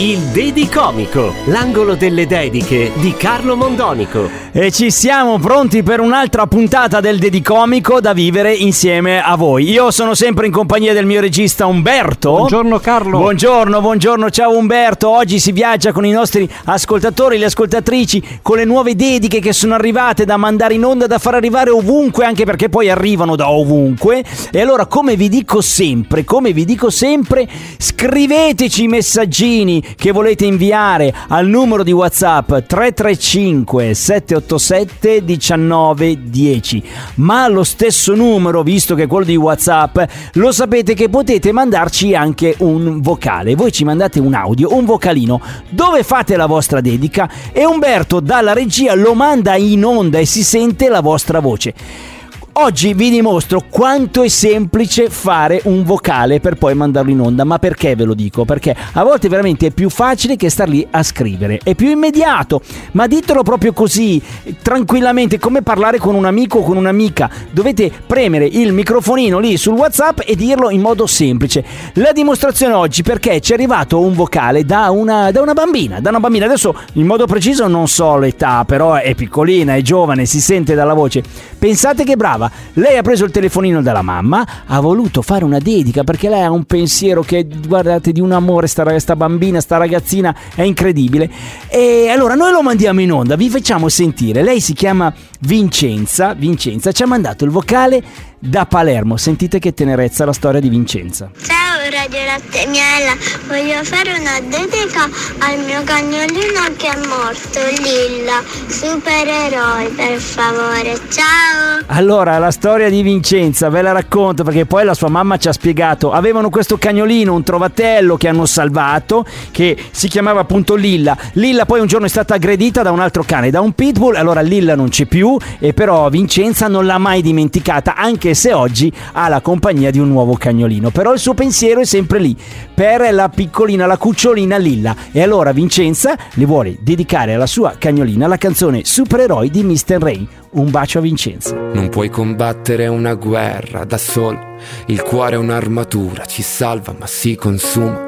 Il Dedicomico, l'angolo delle dediche di Carlo Mondonico. E ci siamo pronti per un'altra puntata del Dedicomico da vivere insieme a voi. Io sono sempre in compagnia del mio regista Umberto. Buongiorno Carlo. Buongiorno, buongiorno, ciao Umberto. Oggi si viaggia con i nostri ascoltatori, le ascoltatrici, con le nuove dediche che sono arrivate da mandare in onda, da far arrivare ovunque, anche perché poi arrivano da ovunque. E allora, come vi dico sempre, come vi dico sempre, scriveteci i messaggini che volete inviare al numero di WhatsApp 335 787 1910. Ma allo stesso numero, visto che è quello di WhatsApp, lo sapete che potete mandarci anche un vocale. Voi ci mandate un audio, un vocalino, dove fate la vostra dedica e Umberto dalla regia lo manda in onda e si sente la vostra voce. Oggi vi dimostro quanto è semplice fare un vocale per poi mandarlo in onda. Ma perché ve lo dico? Perché a volte veramente è più facile che star lì a scrivere, è più immediato. Ma ditelo proprio così, tranquillamente, come parlare con un amico o con un'amica. Dovete premere il microfonino lì sul WhatsApp e dirlo in modo semplice. La dimostrazione oggi perché ci è arrivato un vocale da una, da una bambina, da una bambina. Adesso in modo preciso non so l'età, però è piccolina, è giovane, si sente dalla voce. Pensate che brava. Lei ha preso il telefonino dalla mamma, ha voluto fare una dedica perché lei ha un pensiero che, guardate, di un amore, sta, sta bambina, sta ragazzina, è incredibile. E allora noi lo mandiamo in onda, vi facciamo sentire. Lei si chiama Vincenza, Vincenza ci ha mandato il vocale da Palermo. Sentite che tenerezza la storia di Vincenza. Ciao Radio Latte Miela, voglio fare una dedica al mio cagnolino che è morto, Lilla, supereroi per favore, ciao! Allora, la storia di Vincenza ve la racconto perché poi la sua mamma ci ha spiegato. Avevano questo cagnolino, un trovatello che hanno salvato, che si chiamava appunto Lilla. Lilla poi un giorno è stata aggredita da un altro cane, da un pitbull. Allora Lilla non c'è più e però Vincenza non l'ha mai dimenticata, anche se oggi ha la compagnia di un nuovo cagnolino. Però il suo pensiero è sempre lì, per la piccolina, la cucciolina Lilla. E allora Vincenza le vuole dedicare alla sua cagnolina la canzone Supereroi di Mr. Rain. Un bacio a Vincenza. Non puoi combattere una guerra da solo, il cuore è un'armatura, ci salva ma si consuma.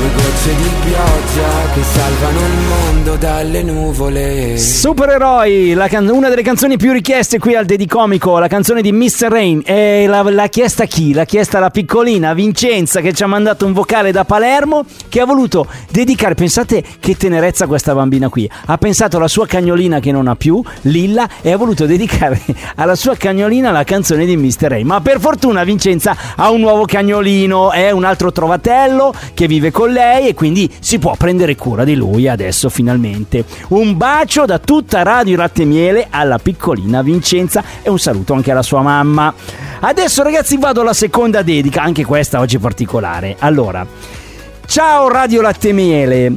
Due gocce di pioggia che salvano il mondo dalle nuvole. Supereroi, can- una delle canzoni più richieste qui al Dedicomico, la canzone di Mr. Rain. E la- l'ha chiesta chi? L'ha chiesta la piccolina Vincenza che ci ha mandato un vocale da Palermo che ha voluto dedicare, pensate che tenerezza questa bambina qui, ha pensato alla sua cagnolina che non ha più, Lilla, e ha voluto dedicare alla sua cagnolina la canzone di Mr. Rain. Ma per fortuna Vincenza ha un nuovo cagnolino, è un altro trovatello che vive con lei e quindi si può prendere cura di lui adesso finalmente. Un bacio da tutta Radio Latte Miele alla piccolina Vincenza e un saluto anche alla sua mamma. Adesso ragazzi vado alla seconda dedica, anche questa oggi particolare. Allora, ciao Radio Latte Miele,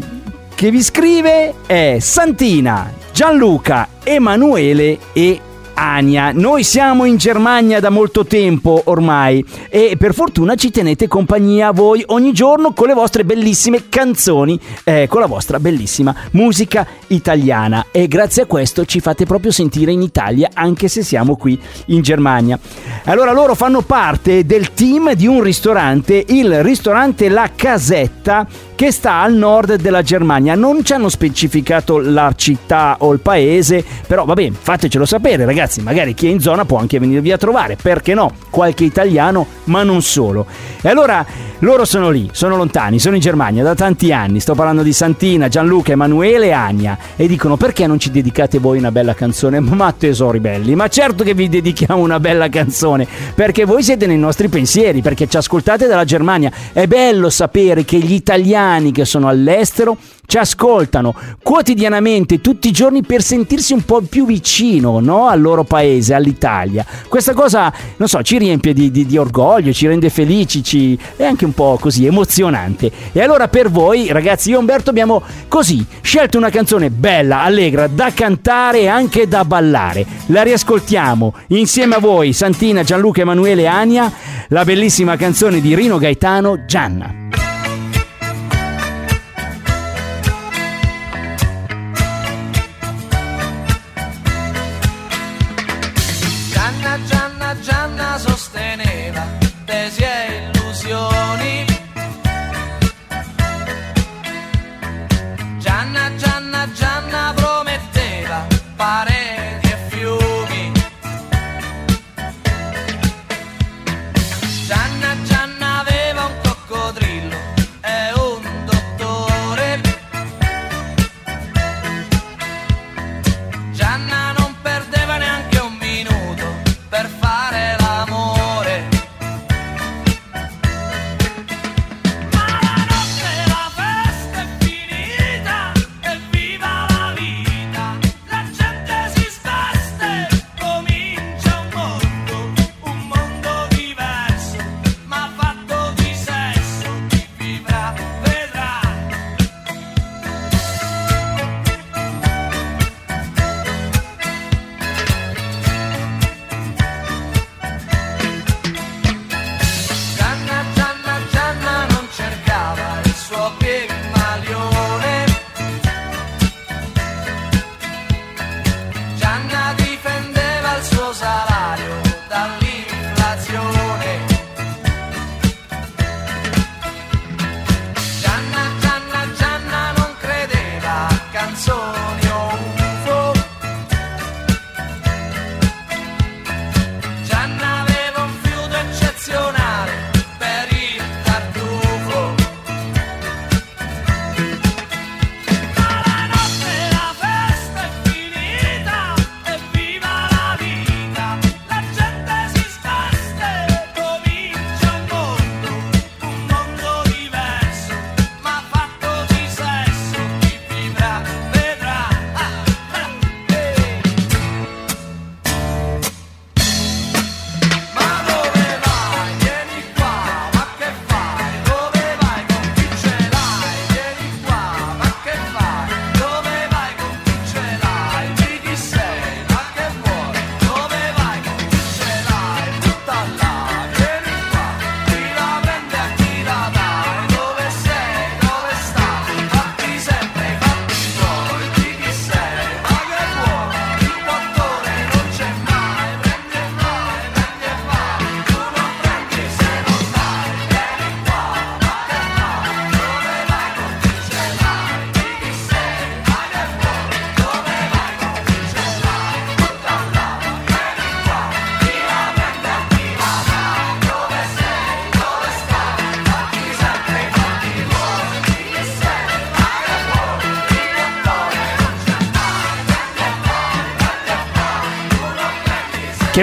che vi scrive è Santina, Gianluca, Emanuele e Ania. Noi siamo in Germania da molto tempo ormai e per fortuna ci tenete compagnia voi ogni giorno con le vostre bellissime canzoni, eh, con la vostra bellissima musica italiana e grazie a questo ci fate proprio sentire in Italia anche se siamo qui in Germania. Allora loro fanno parte del team di un ristorante, il ristorante La Casetta che sta al nord della Germania. Non ci hanno specificato la città o il paese, però vabbè, fatecelo sapere ragazzi, magari chi è in zona può anche venirvi a trovare, perché no? Qualche italiano, ma non solo. E allora loro sono lì, sono lontani, sono in Germania da tanti anni, sto parlando di Santina, Gianluca, Emanuele e Ania e dicono perché non ci dedicate voi una bella canzone? Ma tesori belli, ma certo che vi dedichiamo una bella canzone, perché voi siete nei nostri pensieri, perché ci ascoltate dalla Germania. È bello sapere che gli italiani che sono all'estero ci ascoltano quotidianamente, tutti i giorni, per sentirsi un po' più vicino no? al loro paese, all'Italia. Questa cosa, non so, ci riempie di, di- di orgoglio, ci rende felici, ci... è anche un po' così emozionante. E allora per voi, ragazzi, io e Umberto abbiamo così scelto una canzone bella, allegra, da cantare e anche da ballare. La riascoltiamo insieme a voi, Santina, Gianluca, Emanuele e Ania, la bellissima canzone di Rino Gaetano. Gianna,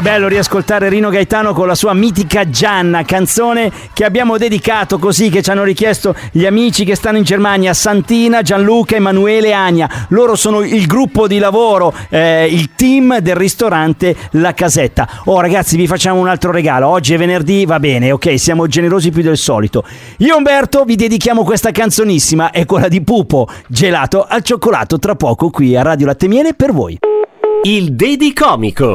Che bello riascoltare Rino Gaetano con la sua mitica Gianna, canzone che abbiamo dedicato così, che ci hanno richiesto gli amici che stanno in Germania, Santina, Gianluca, Emanuele e Ania. Loro sono il gruppo di lavoro, eh, il team del ristorante La Casetta. Oh ragazzi, vi facciamo un altro regalo. Oggi è venerdì, va bene, ok, siamo generosi più del solito. Io Umberto vi dedichiamo questa canzonissima, è quella di Pupo, gelato al cioccolato tra poco qui a Radio Latte Miele per voi. Il Dedicomico.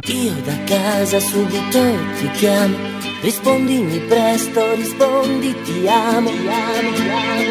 Io da casa subito ti chiamo, rispondimi presto, rispondi ti amo, ti amo, ti amo.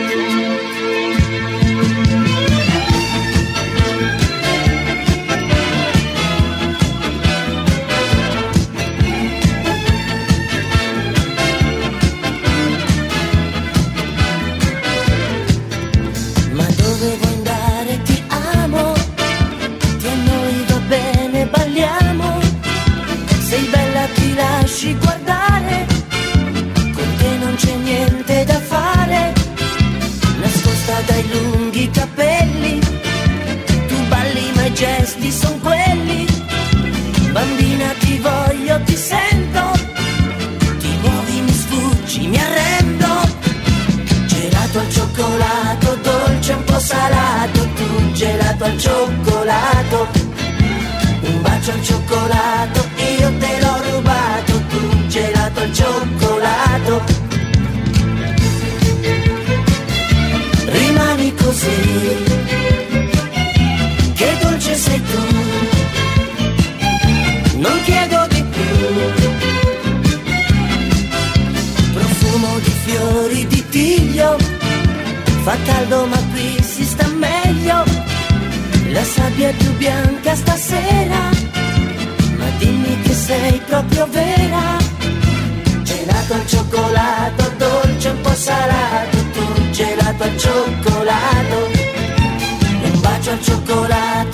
Capelli, tu balli ma i gesti son quelli. Bambina ti voglio, ti sento, ti muovi, mi sfuggi, mi arrendo. Gelato al cioccolato, dolce un po' salato, tu gelato al cioccolato. Un bacio al cioccolato, io te l'ho rubato, tu gelato al cioccolato. Sei proprio vera. Gelato al cioccolato, dolce un po' salato, tu gelato al cioccolato. Un bacio al cioccolato,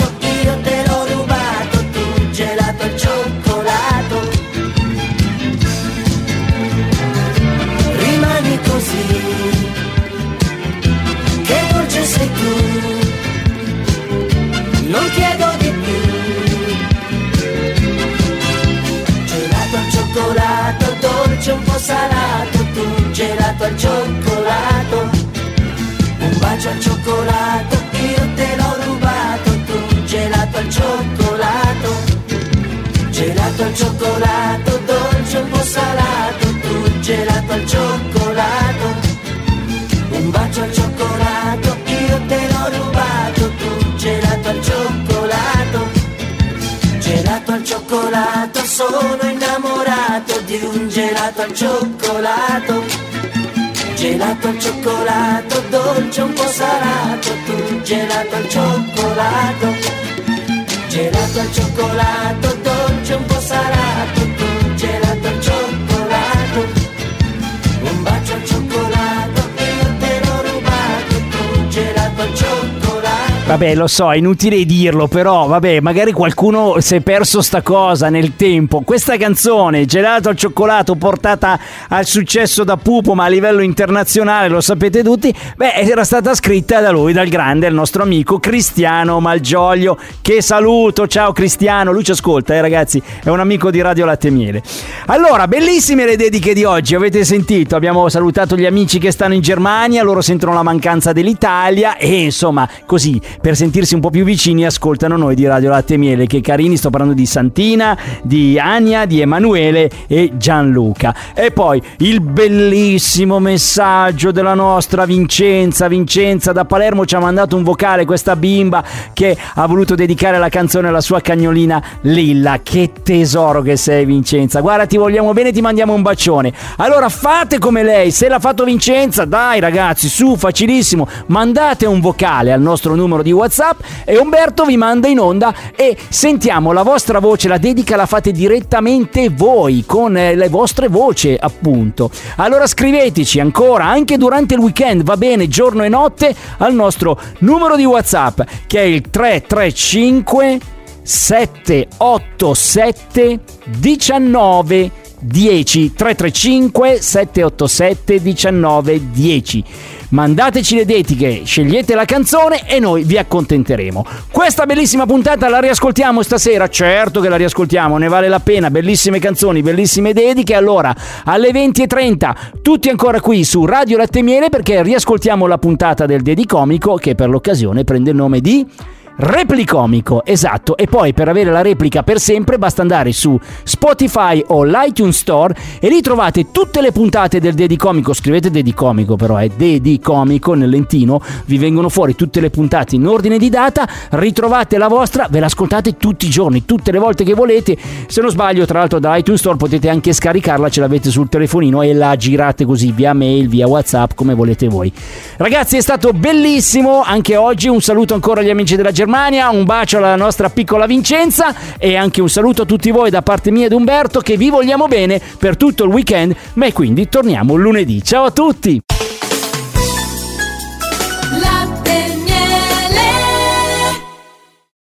Gelato al cioccolato, dolce un po' salato, tu gelato al cioccolato. Un bacio al cioccolato, io te l'ho rubato, tu gelato al cioccolato. Gelato al cioccolato, sono innamorato di un gelato al cioccolato. Gelato al cioccolato, dolce un po' salato, tu gelato al cioccolato. Gelato al cioccolato, dolce un po' salato, tu Vabbè, lo so, è inutile dirlo, però vabbè, magari qualcuno si è perso sta cosa nel tempo. Questa canzone, Gelato al cioccolato, portata al successo da Pupo, ma a livello internazionale, lo sapete tutti, beh, era stata scritta da lui, dal grande, il nostro amico Cristiano Malgioglio, che saluto, ciao Cristiano, lui ci ascolta, eh ragazzi, è un amico di Radio Latte Miele. Allora, bellissime le dediche di oggi, avete sentito, abbiamo salutato gli amici che stanno in Germania, loro sentono la mancanza dell'Italia e insomma, così per sentirsi un po' più vicini ascoltano noi di Radio Latte e Miele. Che carini sto parlando di Santina di Ania di Emanuele e Gianluca. E poi il bellissimo messaggio della nostra Vincenza. Vincenza da Palermo ci ha mandato un vocale questa bimba che ha voluto dedicare la canzone alla sua cagnolina Lilla. Che tesoro che sei Vincenza. Guarda ti vogliamo bene ti mandiamo un bacione. Allora fate come lei. Se l'ha fatto Vincenza dai ragazzi su facilissimo. Mandate un vocale al nostro numero di WhatsApp e Umberto vi manda in onda e sentiamo la vostra voce, la dedica la fate direttamente voi con eh, le vostre voci appunto. Allora scriveteci ancora anche durante il weekend, va bene, giorno e notte al nostro numero di WhatsApp che è il 335 787 19 10 335 787 19 10 mandateci le dediche scegliete la canzone e noi vi accontenteremo. Questa bellissima puntata la riascoltiamo stasera? Certo che la riascoltiamo ne vale la pena. Bellissime canzoni bellissime dediche. Allora alle 20.30 tutti ancora qui su Radio Latte Miele perché riascoltiamo la puntata del Dedicomico che per l'occasione prende il nome di Replicomico, esatto, e poi per avere la replica per sempre basta andare su Spotify o l'iTunes Store e lì trovate tutte le puntate del Dedicomico, scrivete Dedicomico però è Dedicomico nel lentino, vi vengono fuori tutte le puntate in ordine di data, ritrovate la vostra, ve l'ascoltate tutti i giorni, tutte le volte che volete, se non sbaglio tra l'altro da iTunes Store potete anche scaricarla, ce l'avete sul telefonino e la girate così via mail, via Whatsapp, come volete voi. Ragazzi è stato bellissimo anche oggi, un saluto ancora agli amici della Germania, un bacio alla nostra piccola Vincenza e anche un saluto a tutti voi da parte mia ed Umberto che vi vogliamo bene per tutto il weekend, ma quindi torniamo lunedì. Ciao a tutti!